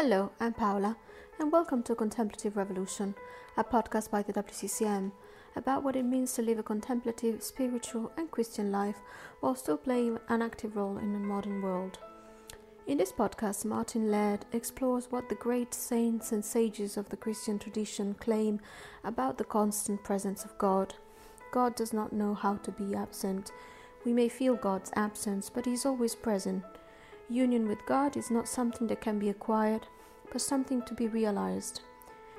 Hello, I'm Paola, and welcome to Contemplative Revolution, a podcast by the WCCM about what it means to live a contemplative, spiritual, and Christian life while still playing an active role in the modern world. In this podcast, Martin Laird explores what the great saints and sages of the Christian tradition claim about the constant presence of God. God does not know how to be absent. We may feel God's absence, but He is always present. Union with God is not something that can be acquired, but something to be realized.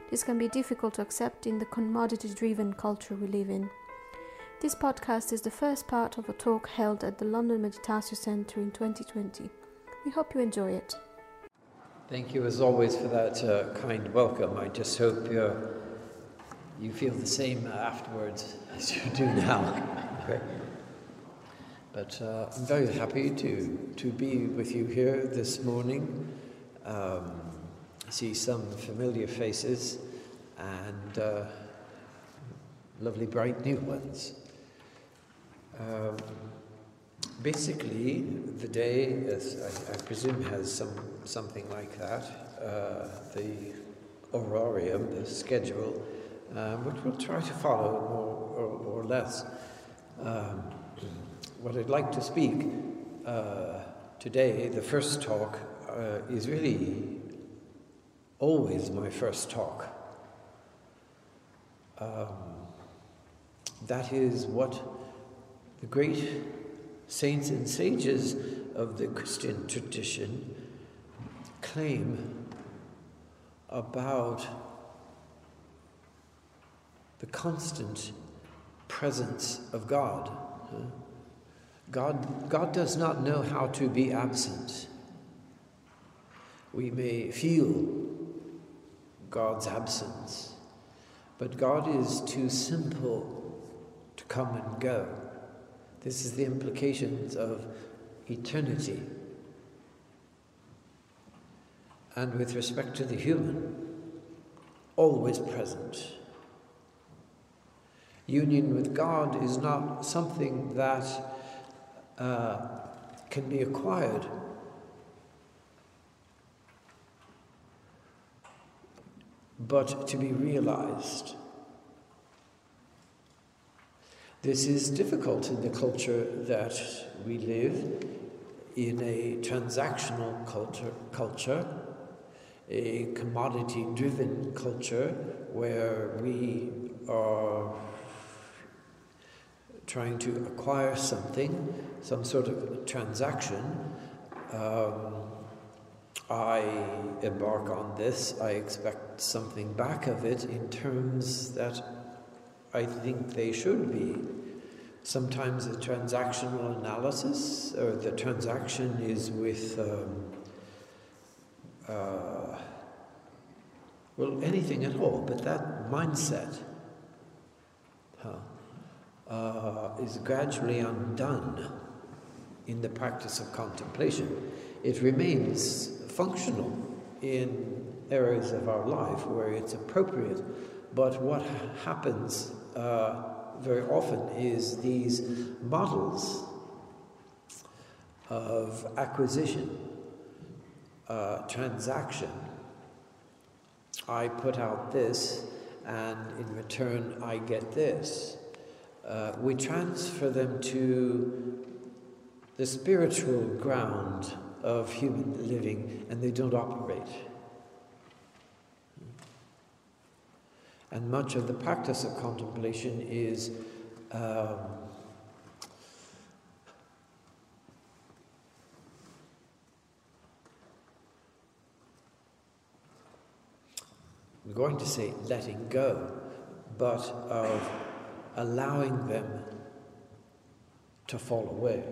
This can be difficult to accept in the commodity driven culture we live in. This podcast is the first part of a talk held at the London Meditatio Centre in 2020. We hope you enjoy it. Thank you, as always, for that uh, kind welcome. I just hope uh, you feel the same afterwards as you do now. But uh, I'm very happy to, to be with you here this morning. Um, see some familiar faces and uh, lovely, bright new ones. Um, basically, the day, as I, I, presume, has some, something like that. Uh, the horarium, the schedule, um, which we'll try to follow more or, or less. Um, what I'd like to speak uh, today, the first talk, uh, is really always my first talk. Um, that is what the great saints and sages of the Christian tradition claim about the constant presence of God. God, God does not know how to be absent. We may feel God's absence, but God is too simple to come and go. This is the implications of eternity. And with respect to the human, always present. Union with God is not something that uh, can be acquired. But to be realized. This is difficult in the culture that we live, in a transactional culture, culture a commodity driven culture where we are trying to acquire something, some sort of transaction, um, I embark on this, I expect something back of it in terms that I think they should be. Sometimes a transactional analysis, or the transaction is with, um, uh, well, anything at all, but that mindset. Uh, is gradually undone in the practice of contemplation. It remains functional in areas of our life where it's appropriate, but what happens uh, very often is these models of acquisition, uh, transaction. I put out this, and in return, I get this uh, we transfer them to the spiritual ground of human living and they don't operate. And much of the practice of contemplation is um, I'm going to say letting go, but of allowing them to fall away.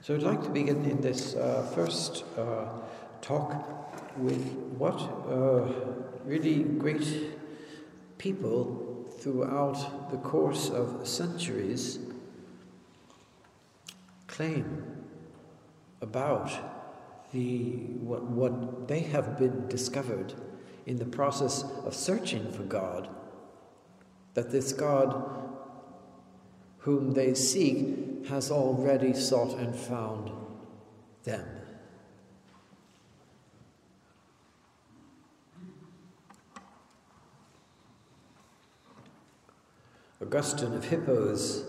So I'd like to begin in this uh, first uh, talk with what uh, really great people throughout the course of centuries claim about the, what, what they have been discovered in the process of searching for God, that this God whom they seek has already sought and found them. Augustine of Hippo's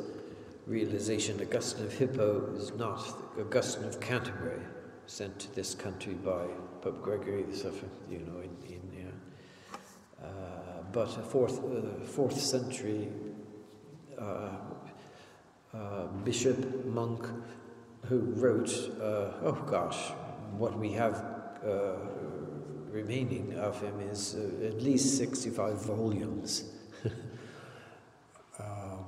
realization, Augustine of Hippo is not Augustine of Canterbury, sent to this country by Pope Gregory VII, you know, in, in uh, but a fourth, uh, fourth century uh, uh, bishop, monk, who wrote, uh, oh gosh, what we have remaining of him is at least 65 volumes. um,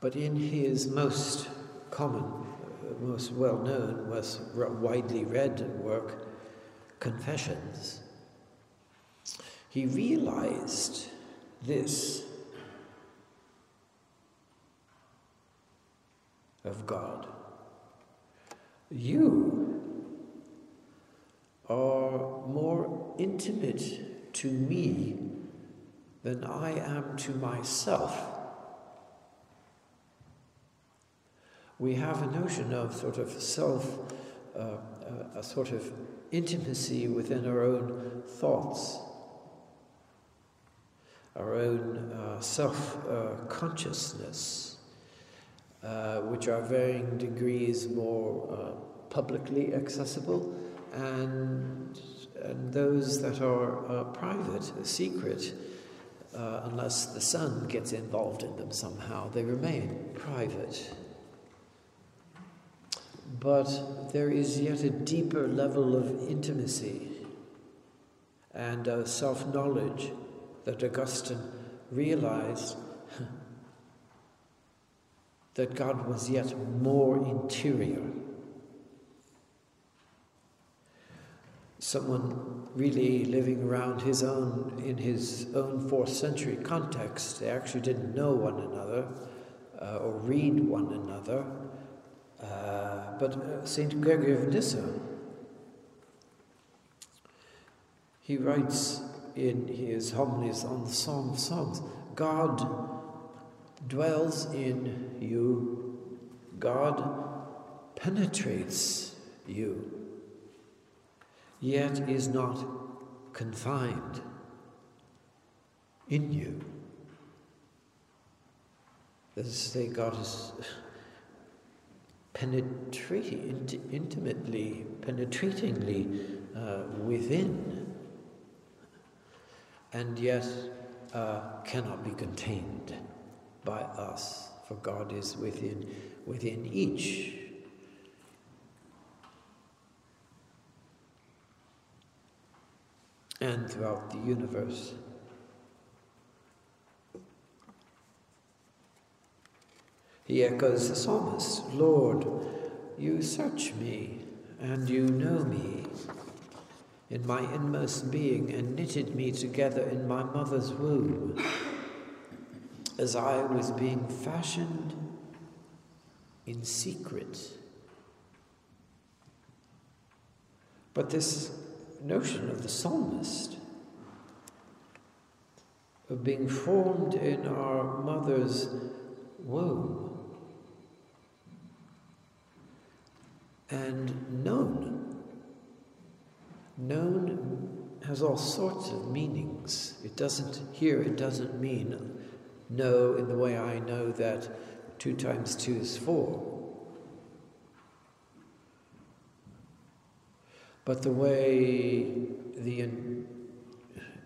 but in his most common, most well known, most widely read work, Confessions, he realized this of God. You are more intimate to me than I am to myself. We have a notion of sort of self, uh, a, uh, sort of intimacy within our own thoughts, our own uh, self uh, consciousness which are varying degrees more uh, publicly accessible, and, and those that are uh, private, secret, unless the sun gets involved in them somehow, they remain private. But there is yet a deeper level of intimacy and self knowledge that Augustine realized that God was yet more interior. Someone really living around his own, in his own fourth century context, they actually didn't know one another uh, or read one another. Uh, but uh, St. Gregory of Nyssa, he writes in his homilies on the Song of Songs God dwells in you, God penetrates you, yet is not confined in you. Is to say, God is penetrating, intimately, penetratingly uh, within, and yet uh, cannot be contained by us, for God is within, within each. And throughout the universe. He echoes the psalmist Lord, you search me, and you know me in my inmost being, and knitted me together in my mother's womb as I was being fashioned in secret. But this notion of the psalmist, of being formed in our mother's womb, and known. Known has all sorts of meanings. It doesn't, here, it doesn't mean know in the way I know that two times two is four. But the way the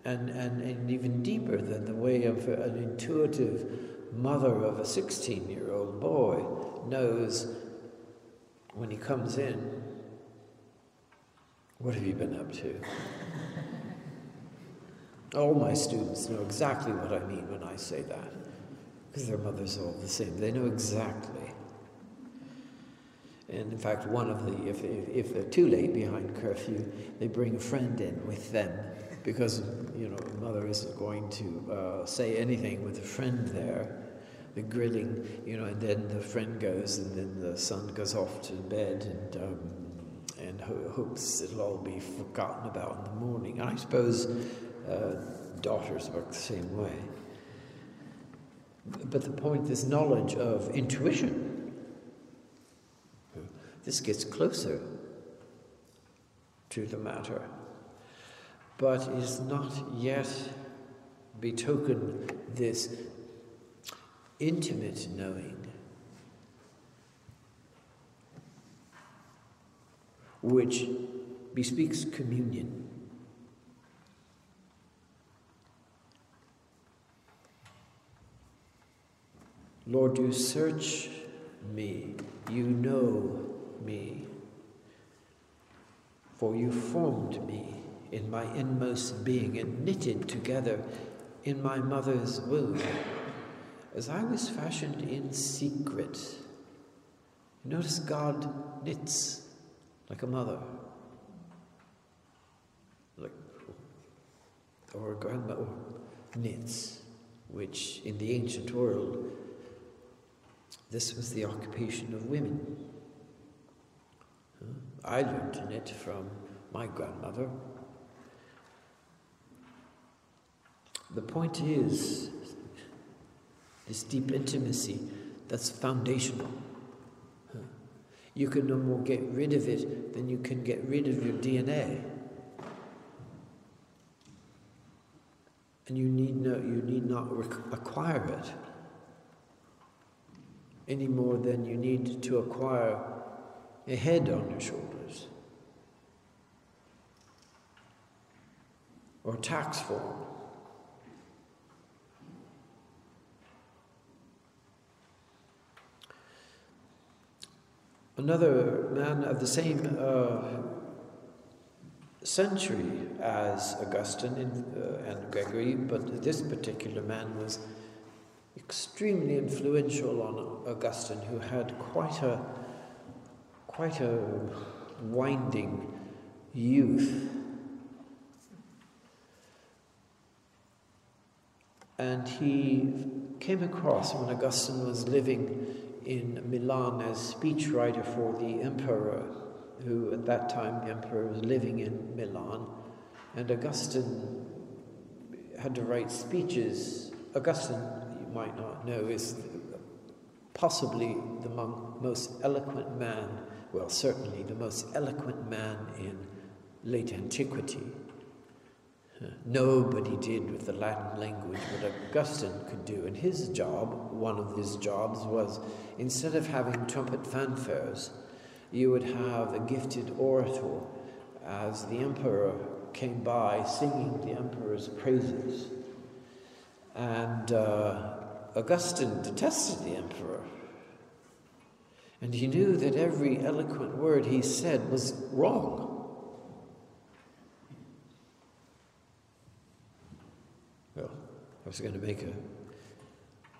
and, and, and even deeper than the way of an intuitive mother of a 16 year old boy knows when he comes in, what have you been up to? All my students know exactly what I mean when I say that, because their mothers are all the same. They know exactly. And in fact, one of the, if, if, they're too late behind curfew, they bring a friend in with them because, you know, mother isn't going to uh, say anything with a friend there. The grilling, you know, and then the friend goes, and then the son goes off to bed and, um, and ho- hopes it'll all be forgotten about in the morning. And I suppose uh, daughters work the same way. But the point is knowledge of intuition. This gets closer to the matter, but is not yet betoken this intimate knowing. Which bespeaks communion. Lord, you search me, you know me, for you formed me in my inmost being and knitted together in my mother's womb. As I was fashioned in secret, notice God knits like a mother, like, or a grandmother knits, which in the ancient world this was the occupation of women. I learned to knit from my grandmother. The point is this deep intimacy that's foundational. You can no more get rid of it than you can get rid of your DNA. And you need, no, you need not acquire it any more than you need to acquire a head on your shoulders or tax form. Another man of the same uh, century as Augustine and, uh, and Gregory, but this particular man was extremely influential on Augustine, who had quite a quite a winding youth. And he came across when Augustine was living in Milan as speechwriter for the emperor, who at that time the emperor was living in Milan. And Augustine had to write speeches. Augustine you might not know, is possibly the most eloquent man, well, certainly the most eloquent man in late antiquity. Nobody did with the Latin language what Augustine could do. And his job, one of his jobs, was instead of having trumpet fanfares, you would have a gifted orator as the emperor came by singing the emperor's praises. And uh, Augustine detested the emperor. And he knew that every eloquent word he said was wrong. Well, I was going to make a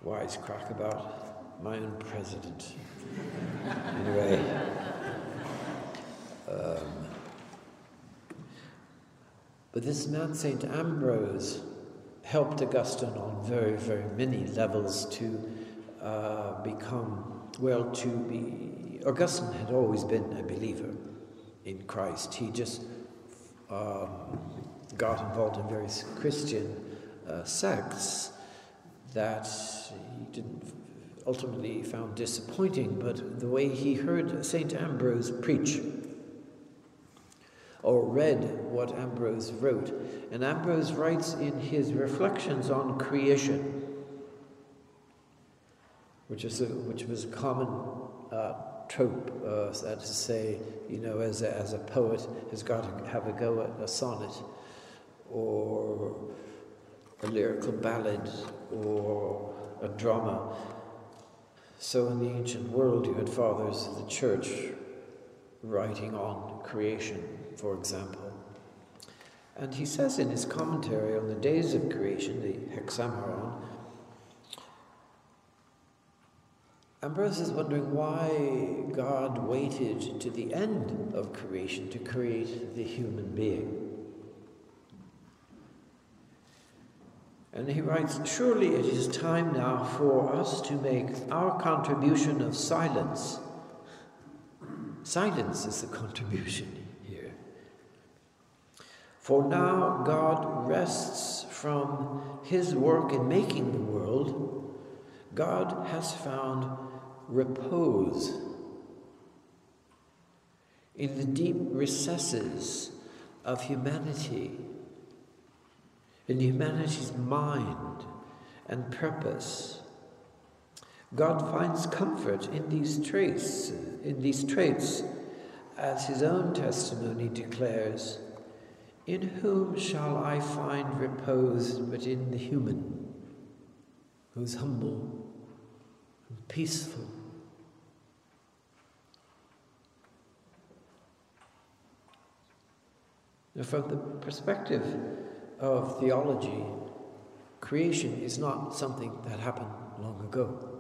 wise crack about my own president. anyway. Um, but this man, St. Ambrose, helped Augustine on very, very many levels to uh, become, well, to be. Augustine had always been a believer in Christ. He just um, got involved in various Christian uh, sects that he didn't ultimately found disappointing, but the way he heard St. Ambrose preach or read what Ambrose wrote. And Ambrose writes in his reflections on creation, which, is a, which was a common uh, trope, uh, that is to say, you know, as a, as a poet has got to have a go at a sonnet or a lyrical ballad or a drama. So in the ancient world, you had fathers of the church writing on creation for example. And he says in his commentary on the days of creation, the Hexameron, Ambrose is wondering why God waited to the end of creation to create the human being. And he writes, Surely it is time now for us to make our contribution of silence. Silence is the contribution here. for now God rests from his work in making the world God has found repose in the deep recesses of humanity, in humanity's mind and purpose. God finds comfort in these traits, in these traits, as his own testimony declares, in whom shall I find repose but in the human, who's humble and peaceful From the perspective of theology, creation is not something that happened long ago.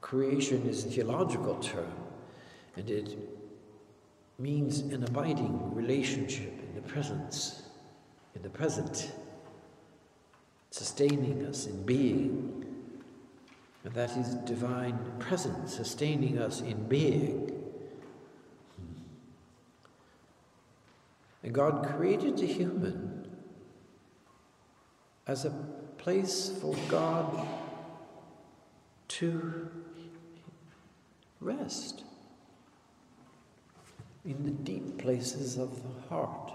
Creation is a theological term, and it means an abiding relationship in the presence, in the present, sustaining us in being. And that is divine presence, sustaining us in being. And God created the human as a place for God to rest in the deep places of the heart.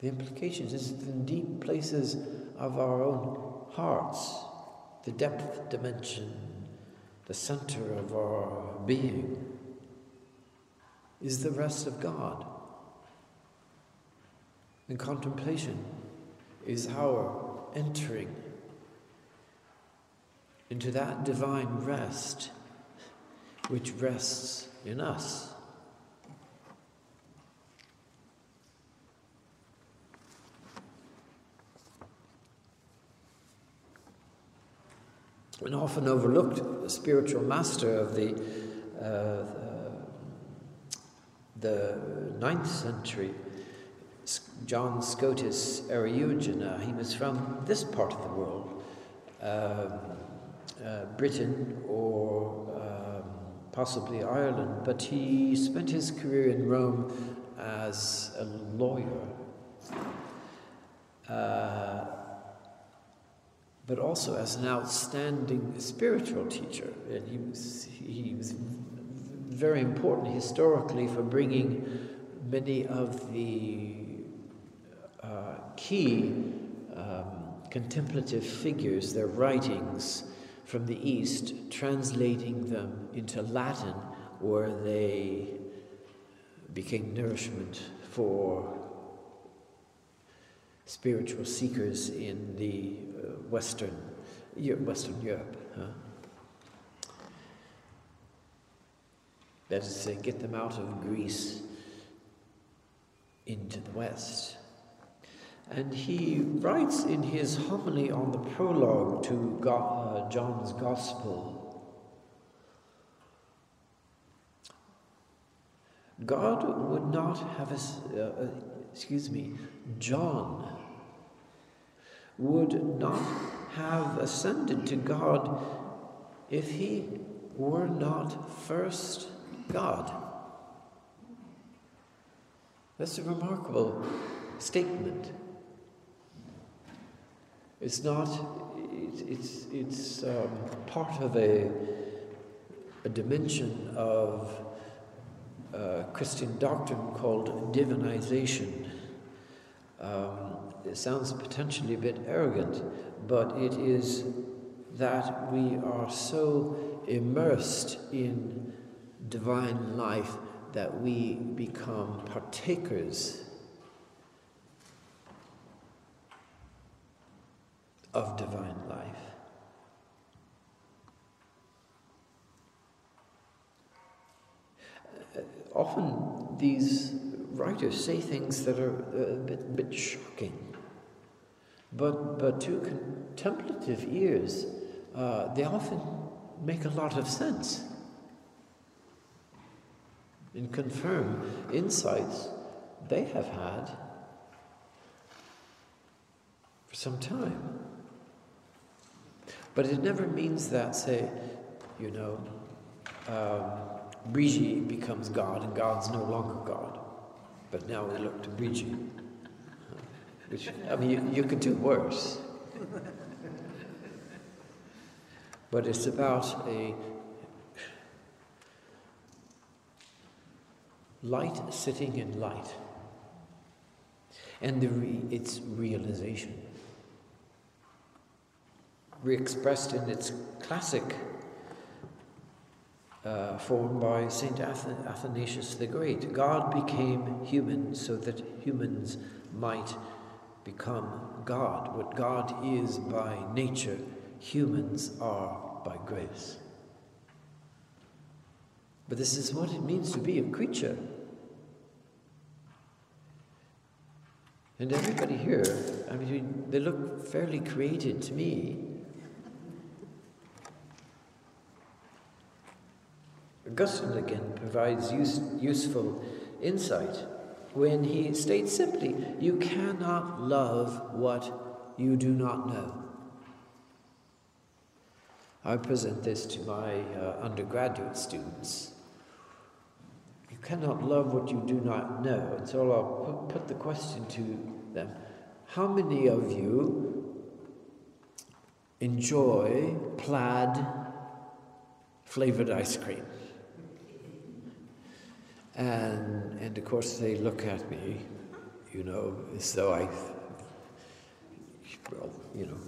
The implications is the deep places of our own hearts, the depth dimension, the center of our being is the rest of God. And contemplation is our entering into that divine rest which rests in us. An often overlooked spiritual master of the uh, the ninth century, John Scotus Eriugena, he was from this part of the world, um, uh, Britain or um, possibly Ireland, but he spent his career in Rome as a lawyer. Uh, but also as an outstanding spiritual teacher. And he was, he was very important historically for bringing many of the uh, key um, contemplative figures, their writings from the East, translating them into Latin, where they became nourishment for spiritual seekers in the uh, Western, Western Europe. Huh? That is to say, get them out of Greece into the West. And he writes in his homily on the prologue to uh, John's Gospel God would not have us, uh, uh, excuse me, John would not have ascended to God if he were not first God. That's a remarkable statement. It's not, it's, it's um, part of a, a dimension of uh, Christian doctrine called divinization. Um, it sounds potentially a bit arrogant, but it is that we are so immersed in divine life that we become partakers of divine life. Uh, often these writers say things that are a bit, bit shocking, but, but to contemplative ears, uh, they often make a lot of sense and confirm insights they have had for some time. But it never means that, say, you know, um, Brigitte becomes God and God's no longer God. But now we look to Brigitte. Which, I mean, you, you could do worse. but it's about a light sitting in light and re- its realization, re-expressed in its classic uh, form by Saint Ath- Athanasius the Great. God became human so that humans might become God. What God is by nature, humans are by grace. But this is what it means to be a creature. And everybody here, I mean, they look fairly created to me. Augustine again provides use, useful insight when he states simply, You cannot love what you do not know. I present this to my uh, undergraduate students. Cannot love what you do not know. And so I'll put, the question to them How many of you enjoy plaid flavored ice cream? And, and of course, they look at me, you know, as though I, well, you know,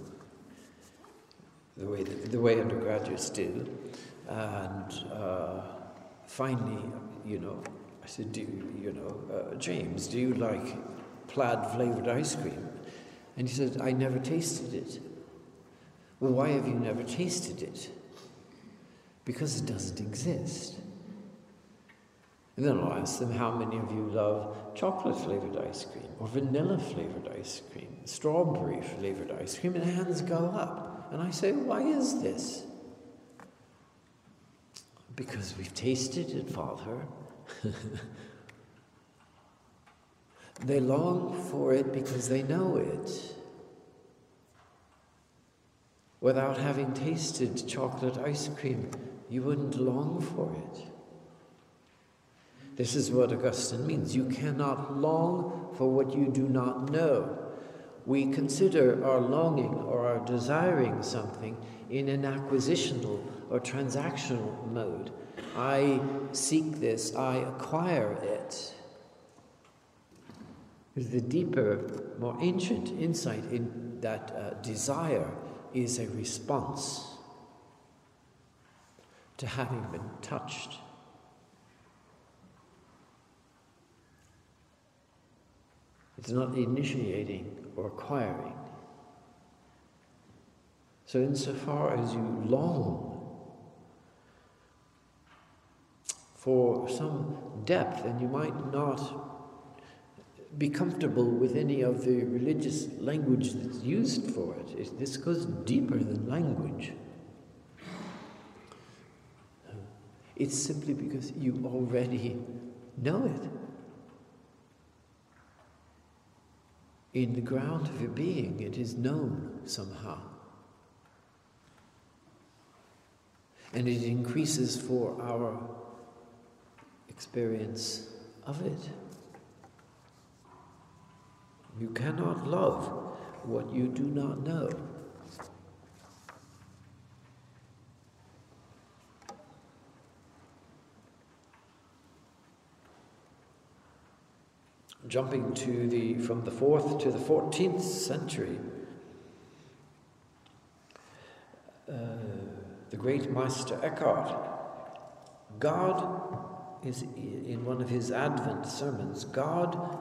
the way, the way undergraduates do. And uh, finally, you know, I said, do you, you know, uh, James, do you like plaid flavored ice cream? And he said, I never tasted it. Well, why have you never tasted it? Because it doesn't exist. And then I'll ask them how many of you love chocolate flavored ice cream, or vanilla flavored ice cream, strawberry flavored ice cream, and hands go up. And I say, Why is this? Because we've tasted it, Father. they long for it because they know it. Without having tasted chocolate ice cream, you wouldn't long for it. This is what Augustine means. You cannot long for what you do not know. We consider our longing or our desiring something in an acquisitional or transactional mode. I seek this, I acquire it. The deeper, more ancient insight in that uh, desire is a response to having been touched. It's not initiating or acquiring. So, insofar as you long for some depth, and you might not be comfortable with any of the religious language that's used for it, it this goes deeper than language. It's simply because you already know it. in the ground of your being, it is known somehow. And it increases for our experience of it. You cannot love what you do not know. jumping to the from the fourth to the fourteenth century. Uh, the great Meister Eckhart, God is in one of his Advent sermons. God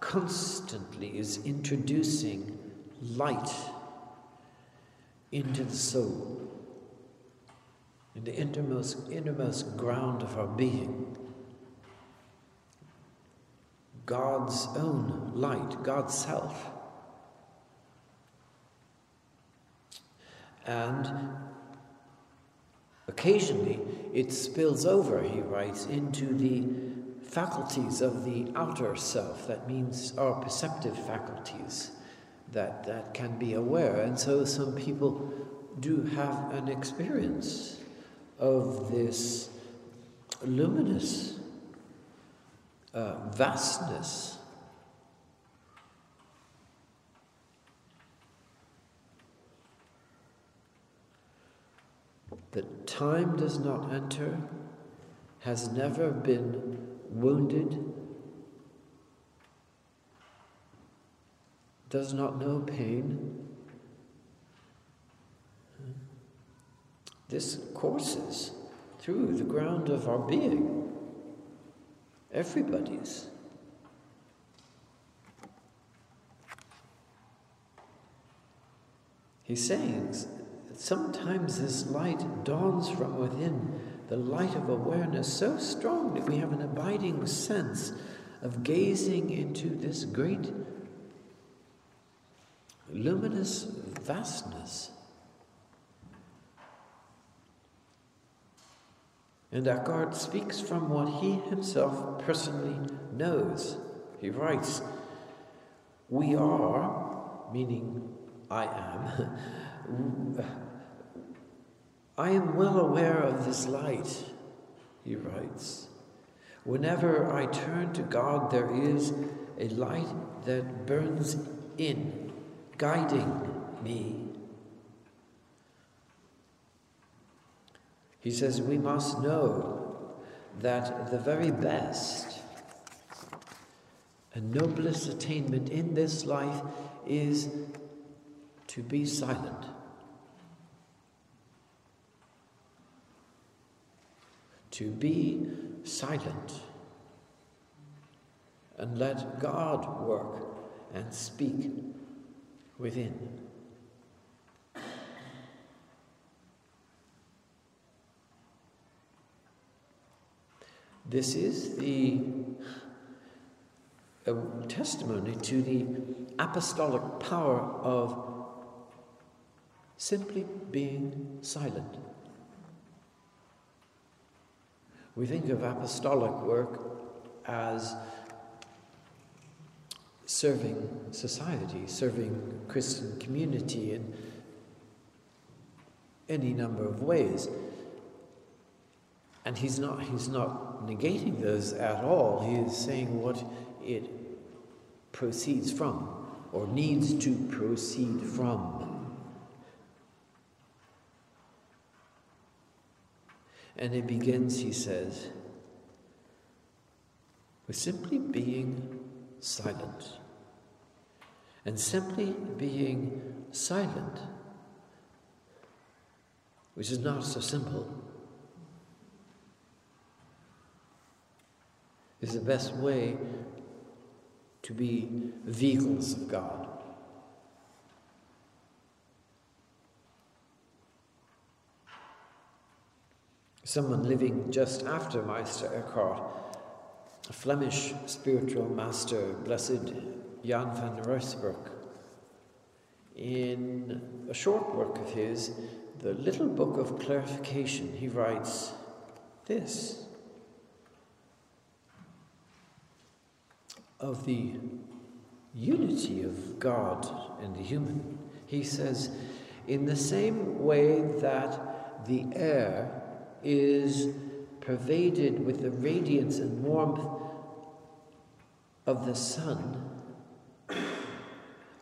constantly is introducing light into the soul, in the innermost, innermost ground of our being. God's own light, God's self. And occasionally it spills over, he writes, into the faculties of the outer self. That means our perceptive faculties that, that can be aware. And so some people do have an experience of this luminous uh, vastness that time does not enter, has never been wounded, does not know pain. This courses through the ground of our being, everybody's. He's saying sometimes this light dawns from within, the light of awareness so strong that we have an abiding sense of gazing into this great luminous vastness. And Eckhart speaks from what he himself personally knows. He writes, We are, meaning I am, I am well aware of this light, he writes. Whenever I turn to God, there is a light that burns in, guiding me. He says we must know that the very best and noblest attainment in this life is to be silent. To be silent and let God work and speak within. This is the testimony to the apostolic power of simply being silent. We think of apostolic work as serving society, serving Christian community in any number of ways. And he's not, he's not negating those at all. He is saying what it proceeds from or needs to proceed from. And it begins, he says, with simply being silent. And simply being silent, which is not so simple, is the best way to be vehicles of God. Someone living just after Meister Eckhart, a Flemish spiritual master, Blessed Jan van Ruysbroek, in a short work of his, the Little Book of Clarification, he writes this of the unity of God and the human. He says, in the same way that the air is pervaded with the radiance and warmth of the sun,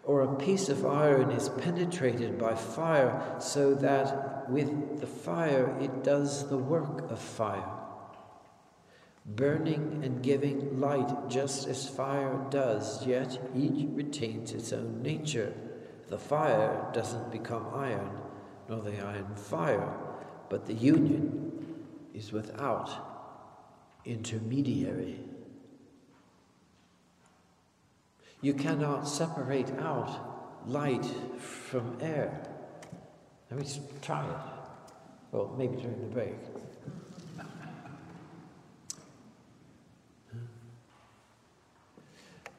or a piece of iron is penetrated by fire so that with the fire it does the work of fire, burning and giving light just as fire does, yet each retains its own nature. The fire doesn't become iron, nor the iron fire, but the union is without intermediary. You cannot separate out light from air. Let me try it. Well, maybe during the break.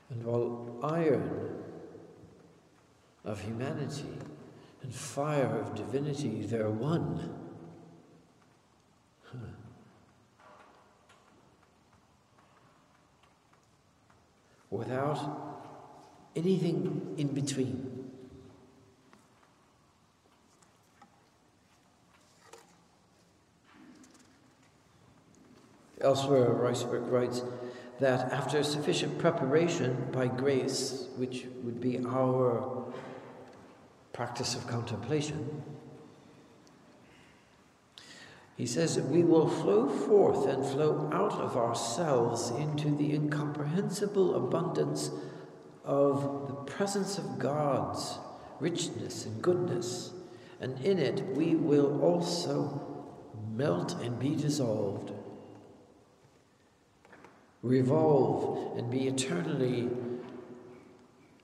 And while iron of humanity and fire of divinity, they're one. Without anything in between. Elsewhere, Ruysbroek writes that after sufficient preparation by grace, which would be our practice of contemplation, He says that we will flow forth and flow out of ourselves into the incomprehensible abundance of the presence of God's richness and goodness, and in it we will also melt and be dissolved, revolve and be eternally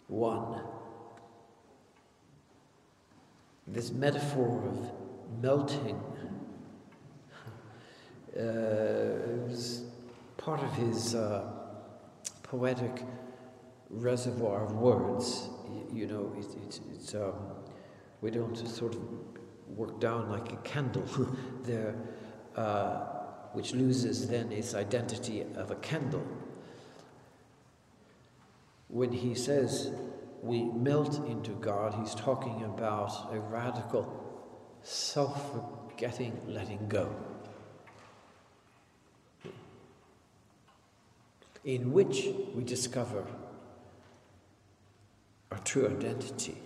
one. This metaphor of melting uh, was part of his uh, poetic reservoir of words. You, know, it, it, it's um, we don't sort of work down like a candle there, uh, which loses then its identity of a candle. When he says we melt into God, he's talking about a radical self forgetting, letting go. In which we discover our true identity.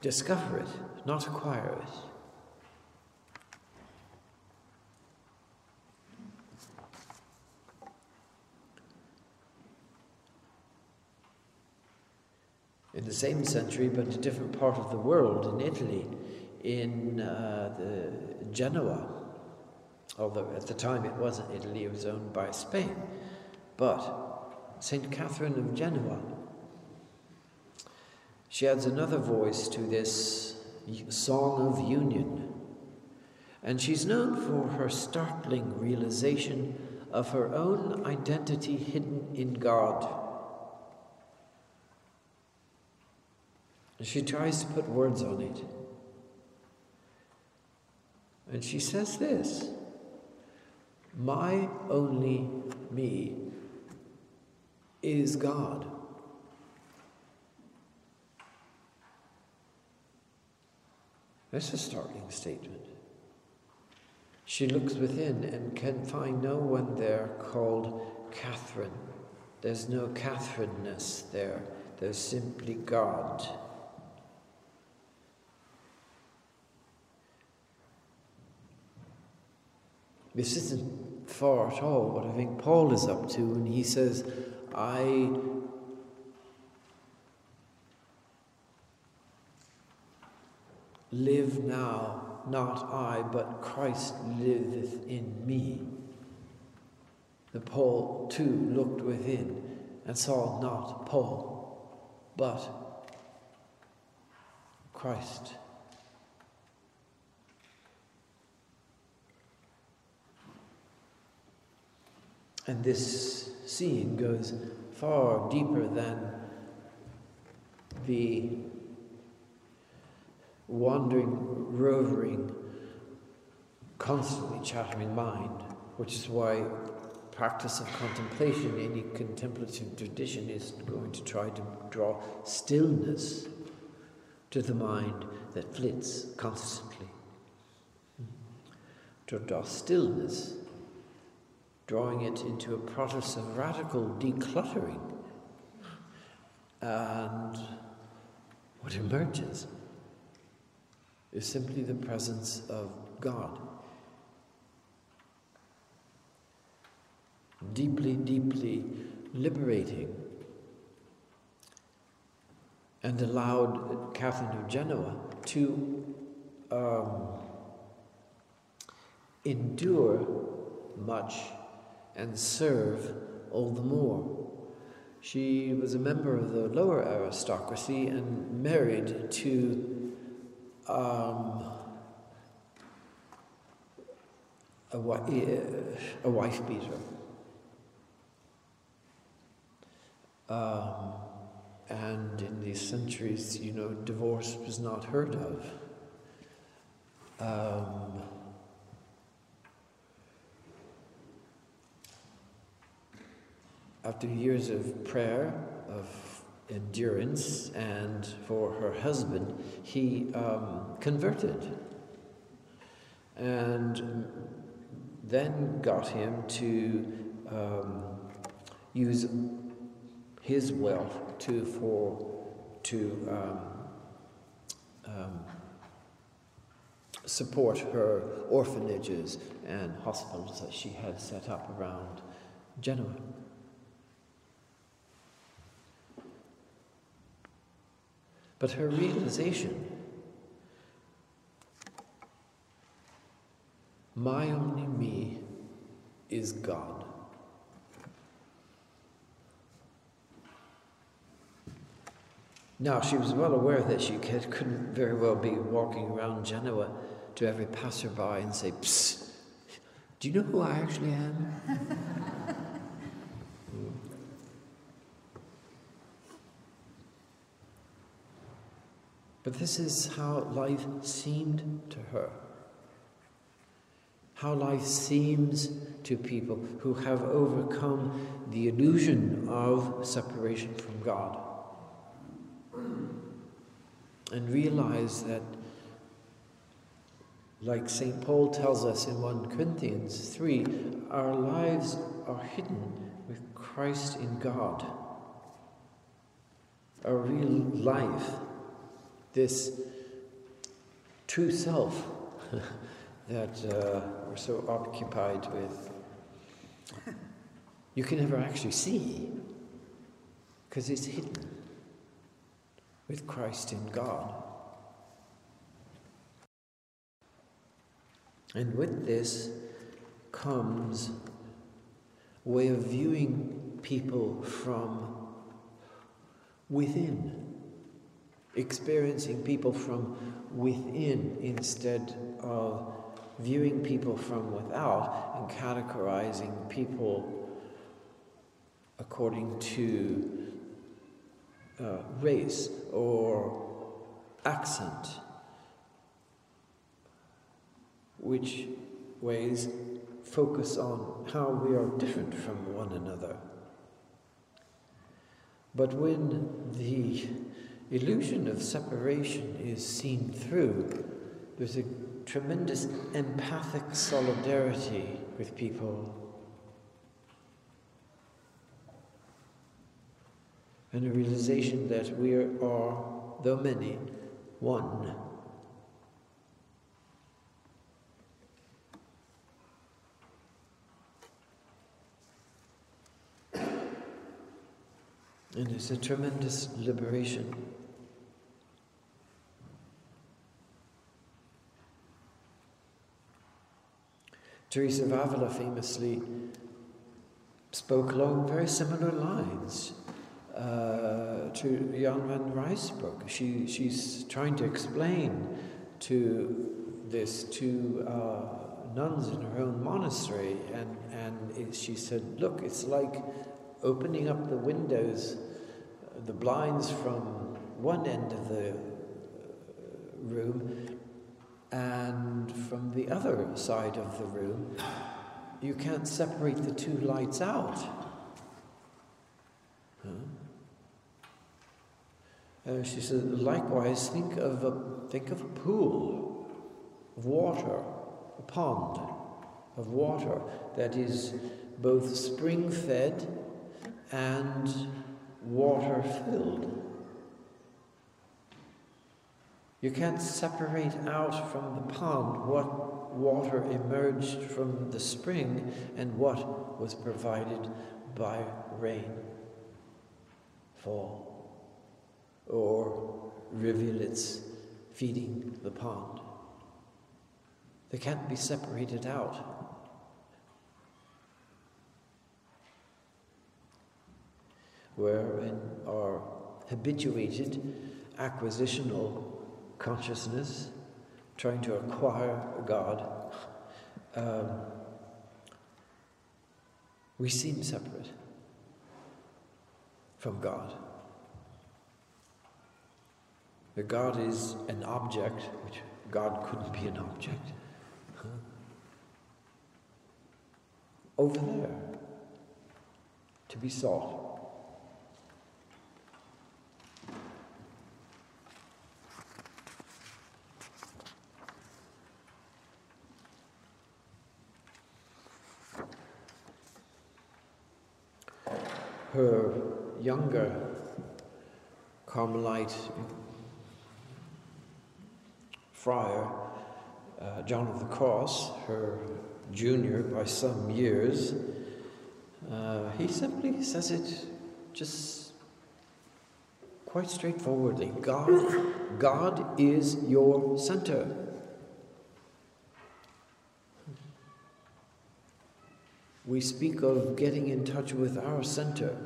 Discover it, not acquire it. in the same century, but a different part of the world, in Italy, in uh, the Genoa. Although at the time it wasn't Italy, it was owned by Spain. But St. Catherine of Genoa, she adds another voice to this song of union. And she's known for her startling realization of her own identity hidden in God And she tries to put words on it. And she says this My only me is God. That's a startling statement. She looks within and can find no one there called Catherine. There's no Catherineness there, there's simply God. This isn't far at all what I think Paul is up to when he says, I live now, not I, but Christ liveth in me. The Paul too looked within and saw not Paul, but Christ. And this seeing goes far deeper than the wandering, rovering, constantly chattering mind, which is why practice of contemplation, any contemplative tradition, is going to try to draw stillness to the mind that flits constantly. To draw stillness drawing it into a process of radical decluttering. And what emerges is simply the presence of God. Deeply, deeply liberating. And allowed Catherine of Genoa to um, endure much and serve all the more. She was a member of the lower aristocracy and married to um, a, a, wife beater. Um, and in these centuries, you know, divorce was not heard of. Um, after years of prayer, of endurance, and for her husband, he um, converted. And then got him to um, use his wealth to for to um, um support her orphanages and hospitals that she had set up around Genoa. But her realization my only me is God. Now, she was well aware that she couldn't very well be walking around Genoa to every passerby and say, Psst, do you know who I actually am? But this is how life seemed to her. How life seems to people who have overcome the illusion of separation from God and realize that, like St. Paul tells us in 1 Corinthians 3, our lives are hidden with Christ in God. Our real life this true self that uh, we're so occupied with, you can never actually see because it's hidden with Christ in God. And with this comes a way of viewing people from within experiencing people from within instead of viewing people from without and categorizing people according to uh, race or accent, which ways focus on how we are different from one another. But when the illusion of separation is seen through, there's a tremendous empathic solidarity with people. And a realization that we are, though many, one. And it's a tremendous liberation. Teresa of Avila famously spoke along very similar lines uh, to Jan van Ruusbroec. She, she's trying to explain to this to uh, nuns in her own monastery, and, and it, she said, Look, it's like opening up the windows, the blinds from one end of the uh, room and from the other side of the room, you can't separate the two lights out. Huh? Uh, she said, likewise, think of a, think of a pool of water, a pond of water that is both spring fed and water filled. You can't separate out from the pond what water emerged from the spring and what was provided by rain, fall, or rivulets feeding the pond. They can't be separated out. We're in our habituated acquisitional consciousness, trying to acquire God, um, we seem separate from God. That God is an object, which God couldn't be an object. Over there, to be sought. Her younger Carmelite friar uh, John of the Cross, her junior by some years, uh, he simply says it just quite straightforwardly God, God is your center. We speak of getting in touch with our center.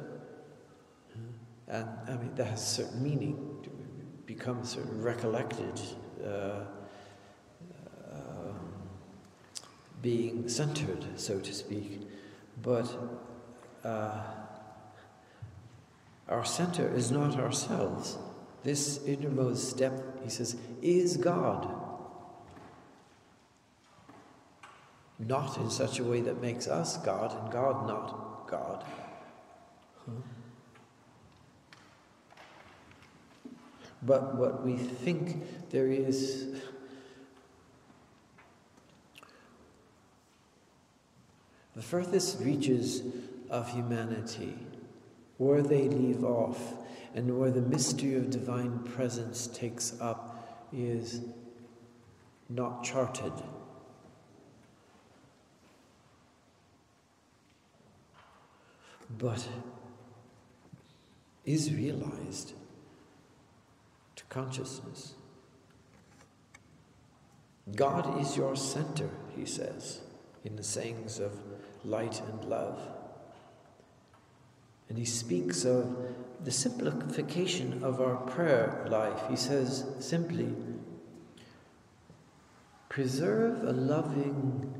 And I mean, that has a certain meaning, to become sort of recollected, uh, um, being centered, so to speak. But uh, our center is not ourselves. This innermost step, he says, is God. Not in such a way that makes us God and God not God. But what we think there is the furthest reaches of humanity, where they leave off, and where the mystery of divine presence takes up, is not charted. But is realized to consciousness. God is your center, he says in the sayings of light and love. And he speaks of the simplification of our prayer life. He says simply, preserve a loving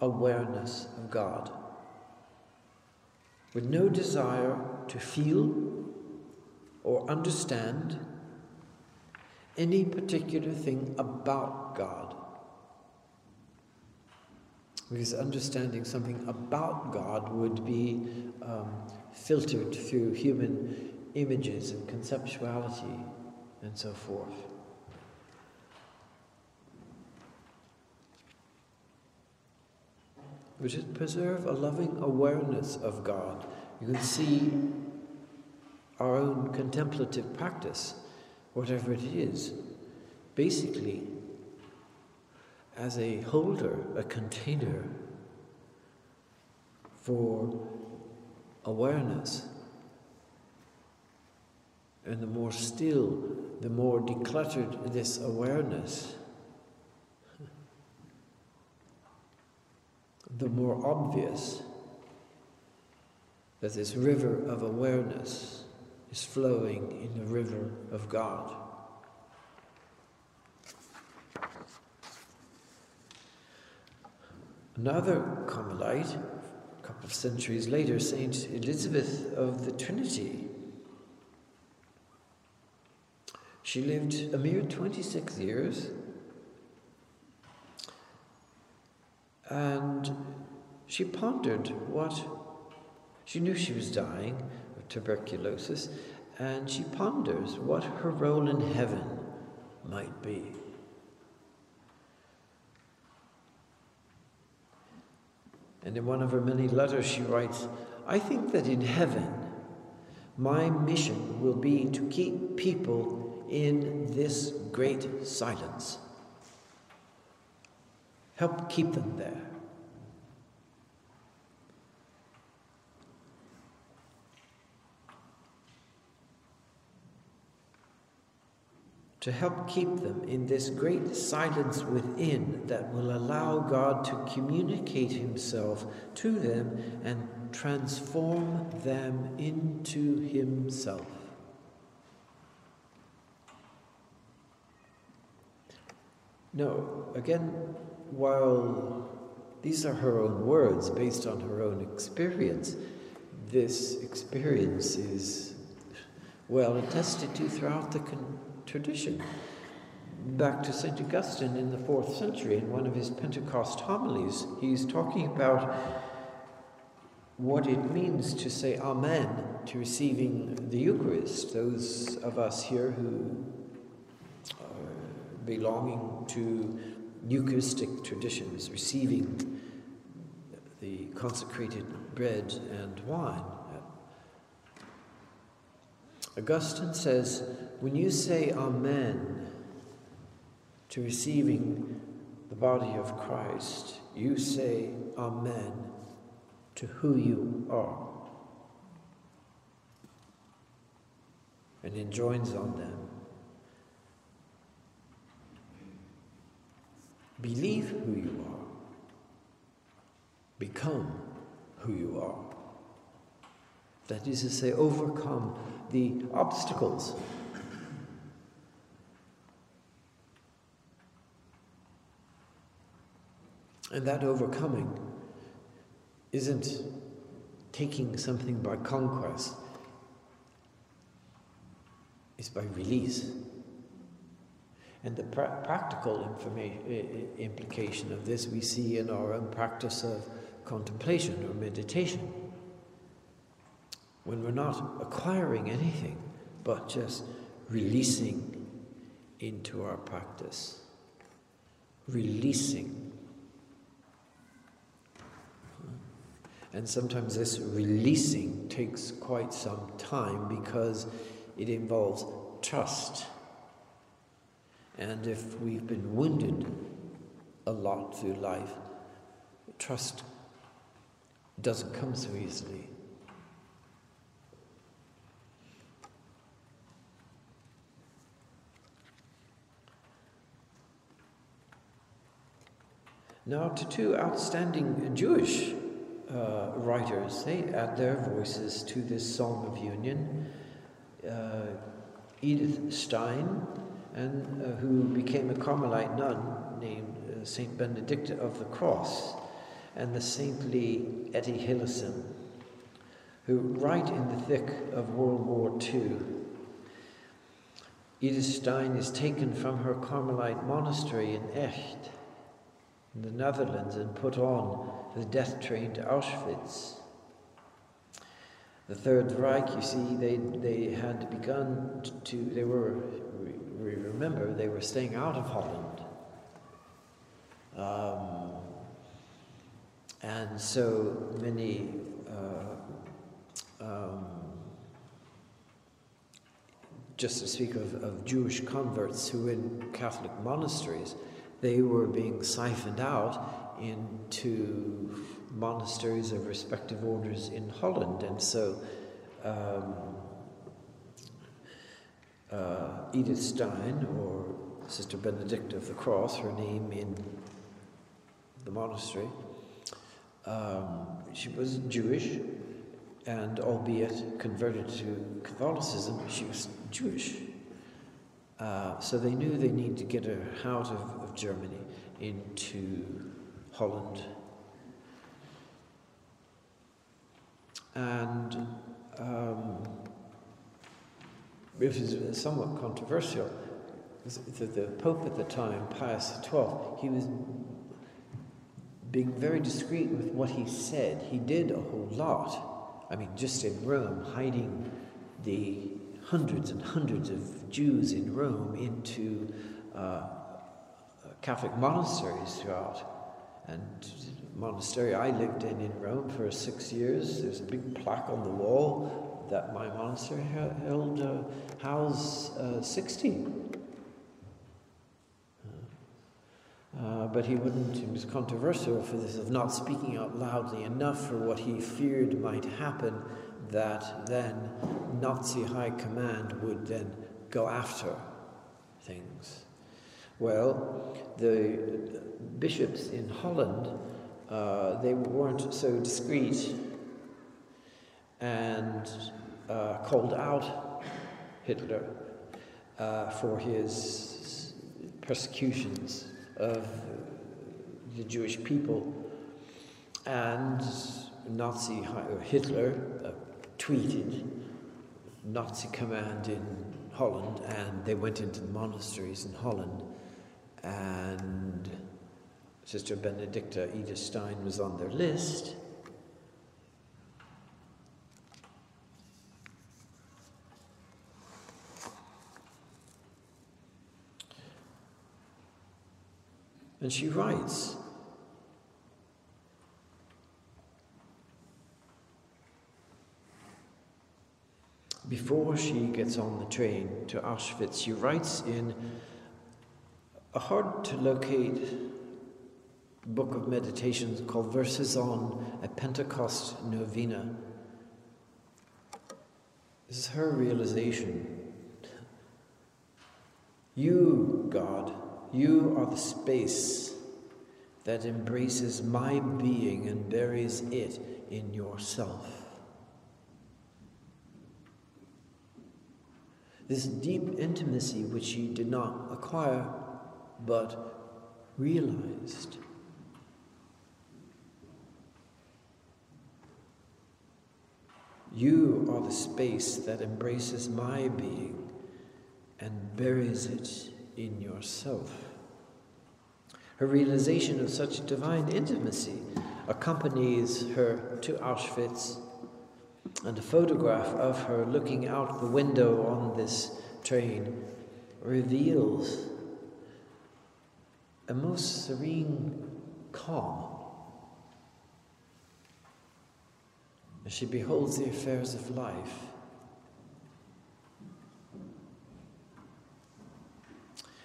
awareness of God with no desire to feel or understand any particular thing about God. Because understanding something about God would be um, filtered through human images and conceptuality and so forth. We should preserve a loving awareness of God. You can see our own contemplative practice, whatever it is, basically as a holder, a container for awareness. And the more still, the more decluttered this awareness, the more obvious that this river of awareness is flowing in the river of God. Another Carmelite, a couple of centuries later, Saint Elizabeth of the Trinity, she lived a mere 26 years and she pondered what she knew she was dying of tuberculosis, and she ponders what her role in heaven might be. And in one of her many letters, she writes I think that in heaven, my mission will be to keep people in this great silence. Help keep them there. to help keep them in this great silence within that will allow God to communicate Himself to them and transform them into Himself. No, again, while these are her own words based on her own experience, this experience is well attested to throughout the con- tradition. Back to St. Augustine in the fourth century, in one of his Pentecost homilies, he's talking about what it means to say Amen to receiving the Eucharist. Those of us here who are belonging to Eucharistic traditions, receiving the consecrated bread and wine. Augustine says, when you say Amen to receiving the body of Christ, you say Amen to who you are. And enjoins on them. Believe who you are. Become who you are. That is to say, overcome the obstacles And that overcoming isn't taking something by conquest, it's by release. And the pra- practical implication of this we see in our own practice of contemplation or meditation. When we're not acquiring anything, but just releasing into our practice, releasing And sometimes this releasing takes quite some time because it involves trust. And if we've been wounded a lot through life, trust doesn't come so easily. Now, to two outstanding Jewish uh, writers, they add their voices to this Song of Union. Uh, Edith Stein, and, uh, who became a Carmelite nun named uh, Saint Benedicta of the Cross, and the saintly Etty Hillesum, who, right in the thick of World War II, Edith Stein is taken from her Carmelite monastery in Echt, in the Netherlands, and put on the death train to Auschwitz. The Third Reich, you see, they, they had begun to, they were, we remember, they were staying out of Holland. Um, and so many uh, um, just to speak of, of Jewish converts who in Catholic monasteries, they were being siphoned out into monasteries of respective orders in Holland. And so um, uh, Edith Stein, or Sister Benedicta of the Cross, her name in the monastery, um, she was Jewish, and albeit converted to Catholicism, she was Jewish. Uh, so they knew they needed to get her out of, of Germany into Holland. And um, it was somewhat controversial. The, the Pope at the time, Pius XII, he was being very discreet with what he said. He did a whole lot. I mean, just in Rome, hiding the hundreds and hundreds of Jews in Rome into uh, Catholic monasteries throughout and monastery I lived in in Rome for six years. There's a big plaque on the wall that my monastery held uh, housed uh, 60. Uh, but he wouldn't, he was controversial for this of not speaking out loudly enough for what he feared might happen, that then Nazi high command would then go after things. Well, the bishops in Holland, uh, they weren't so discreet and uh, called out Hitler uh, for his persecutions of the Jewish people. And Nazi Hitler uh, tweeted Nazi command in Holland, and they went into the monasteries in Holland and Sister Benedicta Edith Stein was on their list. And she writes, before she gets on the train to Auschwitz, she writes in a hard to locate book of meditations called Verses on a Pentecost Novena. This is her realization. You, God, you are the space that embraces my being and buries it in yourself. This deep intimacy which she did not acquire but realized. You are the space that embraces my being and buries it in yourself. Her realization of such divine intimacy accompanies her to Auschwitz, and a photograph of her looking out the window on this train reveals a most serene calm as she beholds the affairs of life.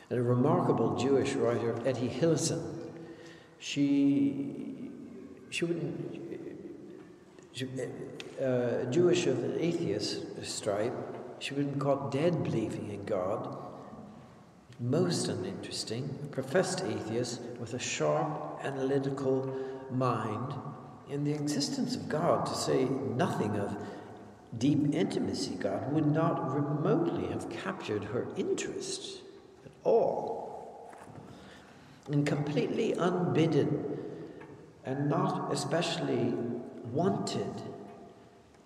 And a remarkable Jewish writer, Etty Hillesum, she, she wouldn't, she, uh, Jewish of an atheist stripe, she wouldn't caught dead believing in God. Most uninteresting, professed atheist with a sharp analytical mind in the existence of God, to say nothing of deep intimacy, God would not remotely have captured her interest all. And completely unbidden and not especially wanted,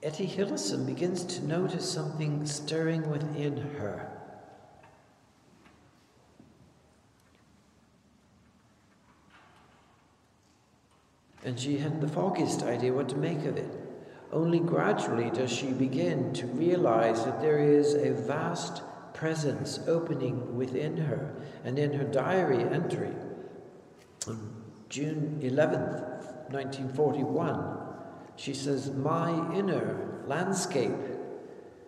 Etty Hillesum begins to notice something stirring within her. and she hadn't the foggiest idea what to make of it. Only gradually does she begin to realize that there is a vast presence opening within her. And in her diary entry, on June 11th, 1941, she says, My inner landscape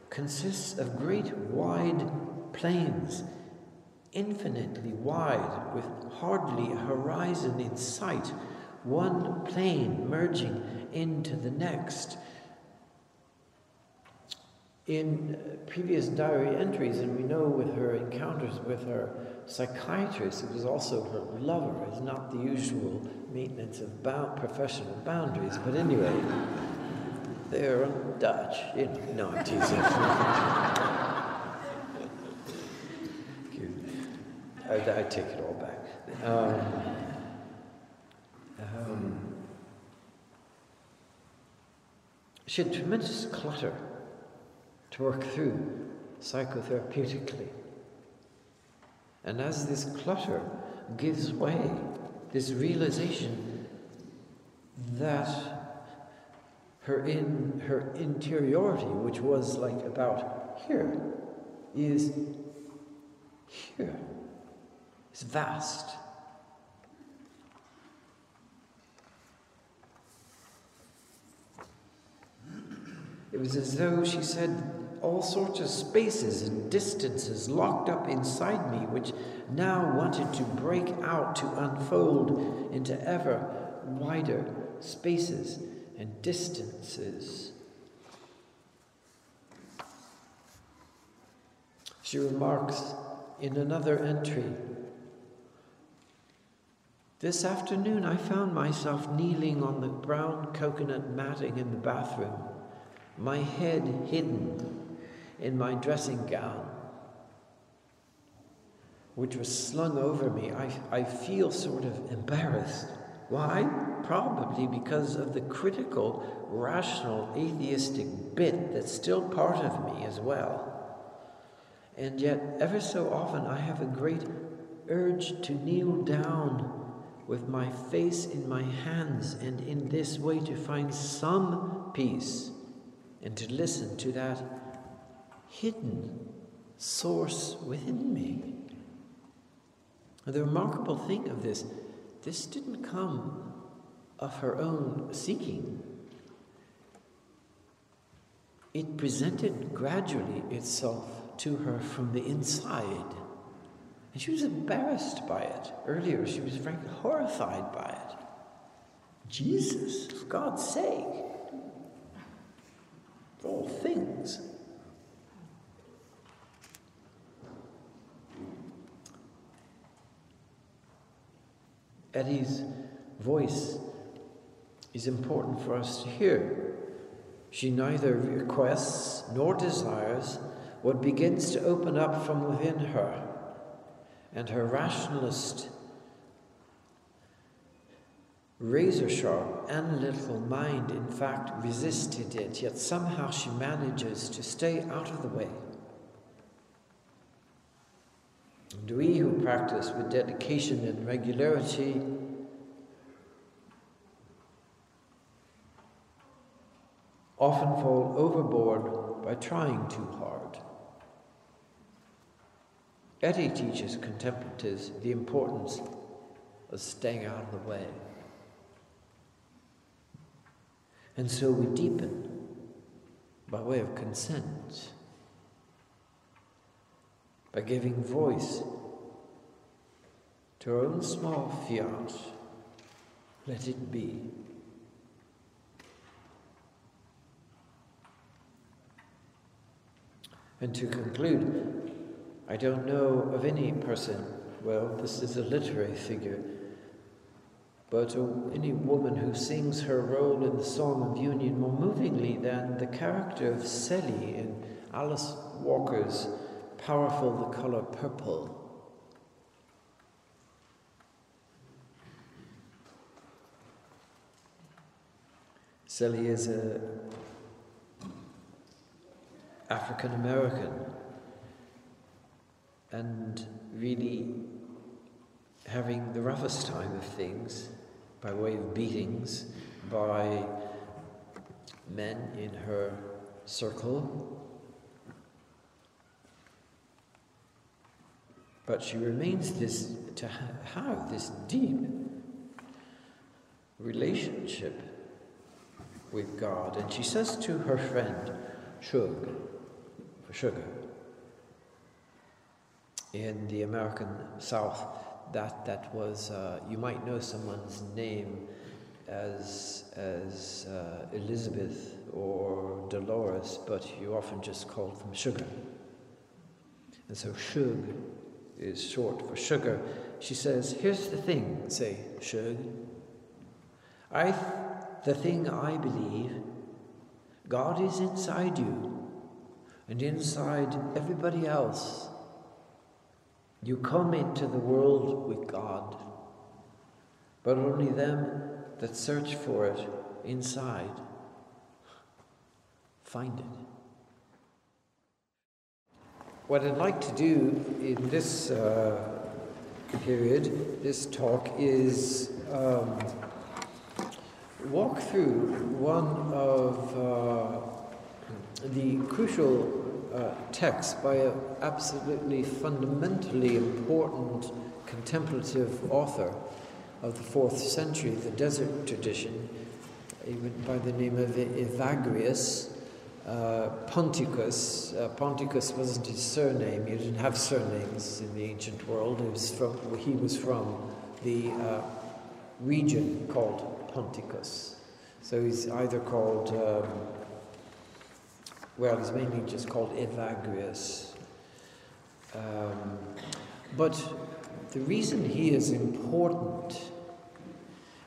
consists of great wide plains, infinitely wide, with hardly a horizon in sight one plane merging into the next. In previous diary entries, and we know with her encounters with her psychiatrist, it was also her lover, is not the usual maintenance of professional boundaries, but anyway, they're Dutch. You know, no, I'm teasing. I, I, take it all back. Um, um, she had tremendous clutter to work through psychotherapeutically. And as this clutter gives way, this realization that her in her interiority, which was like about here, is here. It's vast. It was as though she said, all sorts of spaces and distances locked up inside me, which now wanted to break out to unfold into ever wider spaces and distances. She remarks in another entry This afternoon I found myself kneeling on the brown coconut matting in the bathroom my head hidden in my dressing gown, which was slung over me, I, I feel sort of embarrassed. Why? Probably because of the critical, rational, atheistic bit that's still part of me as well. And yet, ever so often, I have a great urge to kneel down with my face in my hands and in this way to find some peace and to listen to that hidden source within me. And The remarkable thing of this, this didn't come of her own seeking. It presented gradually itself to her from the inside. And she was embarrassed by it. Earlier, she was frankly horrified by it. Jesus, for God's sake, all things. Etty's voice is important for us to hear. She neither requests nor desires what begins to open up from within her, and her rationalist, razor sharp, analytical mind, in fact, resisted it, yet somehow she manages to stay out of the way. And we who practice with dedication and regularity often fall overboard by trying too hard. Etty teaches contemplatives the importance of staying out of the way. And so we deepen by way of consent by giving voice to our own small fiat. Let it be. And to conclude, I don't know of any person, well, this is a literary figure, but any woman who sings her role in the Song of Union more movingly than the character of Celie in Alice Walker's powerful the color purple. Celie is a African American and really having the roughest time of things by way of beatings by men in her circle But she remains this to have this deep relationship with God. And she says to her friend, Shug, for sugar, in the American South, that that was, uh, you might know someone's name as, as uh, Elizabeth or Dolores, but you often just called them sugar. And so Shug is short for sugar, she says, Here's the thing, say, Shug. I, th- the thing I believe, God is inside you and inside everybody else. You come into the world with God, but only them that search for it inside find it. What I'd like to do in this uh, period, this talk, is um, walk through one of uh, the crucial uh, texts by an absolutely fundamentally important contemplative author of the fourth century, the desert tradition, by the name of Evagrius uh, Ponticus. Uh, Ponticus wasn't his surname. You didn't have surnames in the ancient world. It was from, he was from the uh, region called Ponticus. So he's either called, um, well, he's mainly just called Evagrius. Um, but the reason he is important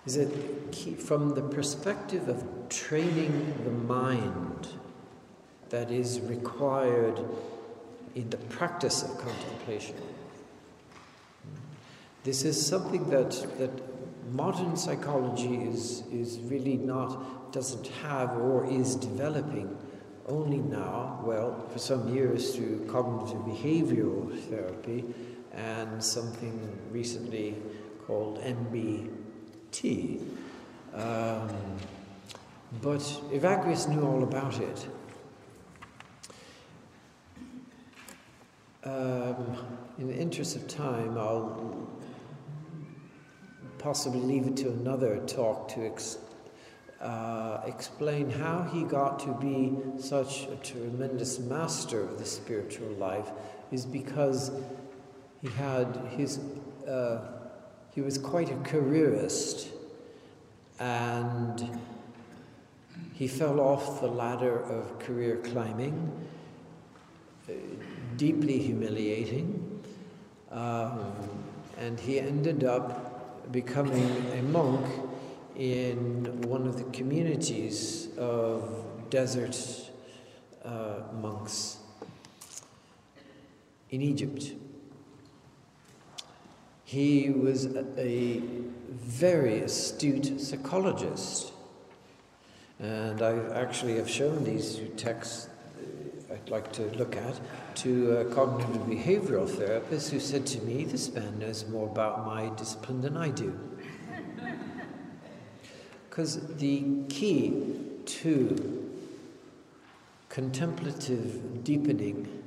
is that from the perspective of training the mind, that is required in the practice of contemplation. This is something that, that modern psychology is, is really not, doesn't have or is developing only now, well, for some years through cognitive behavioral therapy and something recently called MBT. Um, but Evagrius knew all about it. Um, in the interest of time, I'll possibly leave it to another talk to ex- uh, explain how he got to be such a tremendous master of the spiritual life, is because He had his, uh, he was quite a careerist and he fell off the ladder of career climbing, uh, deeply humiliating, um, and he ended up becoming a monk in one of the communities of desert uh, monks in Egypt. He was a, a very astute psychologist. And I actually have shown these texts I'd like to look at to a cognitive behavioral therapist who said to me, This man knows more about my discipline than I do. Because the key to contemplative deepening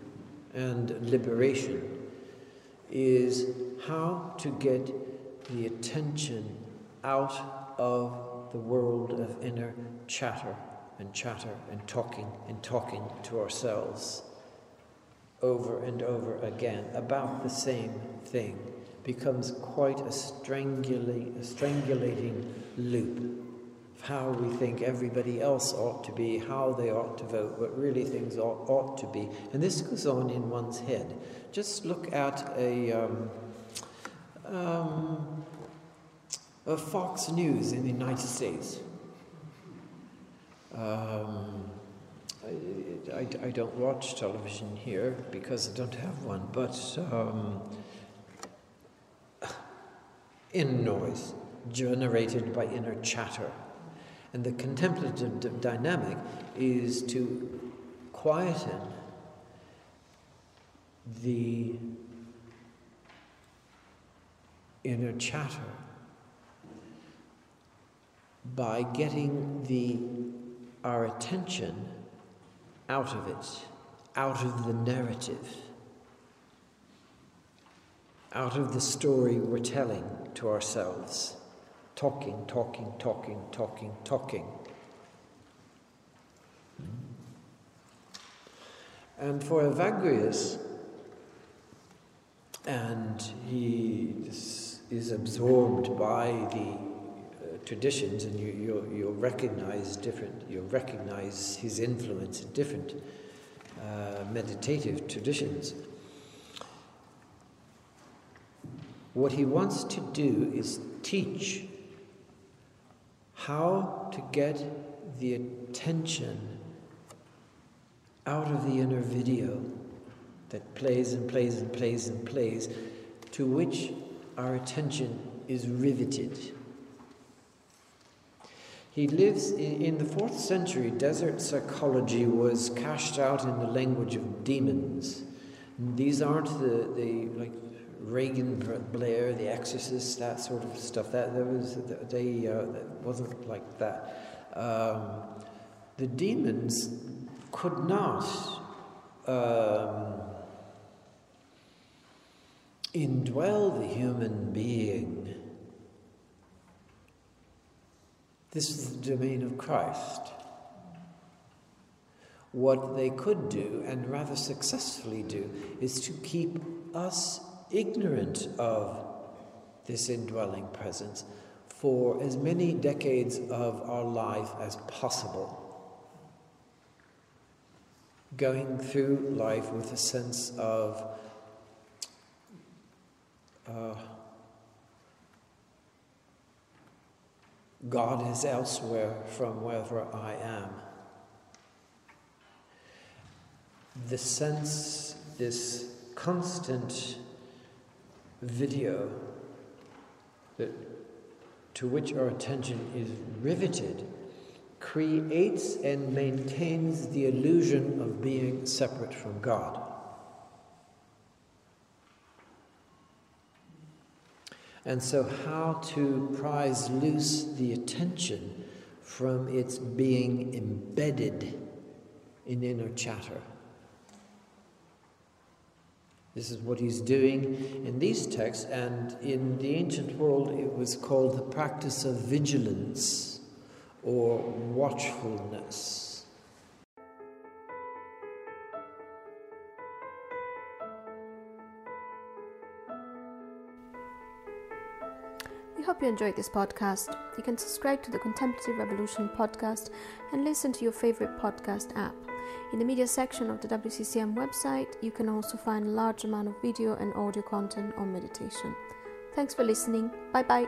and liberation is how to get the attention out of the world of inner chatter and chatter and talking and talking to ourselves over and over again about the same thing becomes quite a, strangulating, a strangulating loop of how we think everybody else ought to be, how they ought to vote, what really things ought, ought to be. And this goes on in one's head. Just look at a, um, um, Fox News in the United States. Um, I, I, don't watch television here because I don't have one, but um, in noise generated by inner chatter. And the contemplative dynamic is to quieten the inner chatter by getting the our attention out of it, out of the narrative, out of the story we're telling to ourselves talking, talking, talking, talking, talking. And for Evagrius, and he is absorbed by the traditions, and you, you'll, you'll, recognize different, you'll recognize his influence in different uh, meditative traditions. What he wants to do is teach how to get the attention out of the inner video that plays and plays and plays and plays, to which our attention is riveted. He lives in, the fourth century, desert psychology was cashed out in the language of demons. These aren't the, the like Regan, Blair, The Exorcist, that sort of stuff. That there was they uh, that wasn't like that. Um, the demons could not um, indwell the human being. This is the domain of Christ. What they could do, and rather successfully do, is to keep us ignorant of this indwelling presence for as many decades of our life as possible. Going through life with a sense of uh, God is elsewhere from wherever I am. The sense, this constant video that, to which our attention is riveted creates and maintains the illusion of being separate from God. And so, how to prize loose the attention from its being embedded in inner chatter. This is what he's doing in these texts, and in the ancient world it was called the practice of vigilance or watchfulness. Hope you enjoyed this podcast. You can subscribe to the Contemplative Revolution podcast and listen to your favorite podcast app. In the media section of the WCCM website, you can also find a large amount of video and audio content on meditation. Thanks for listening. Bye bye.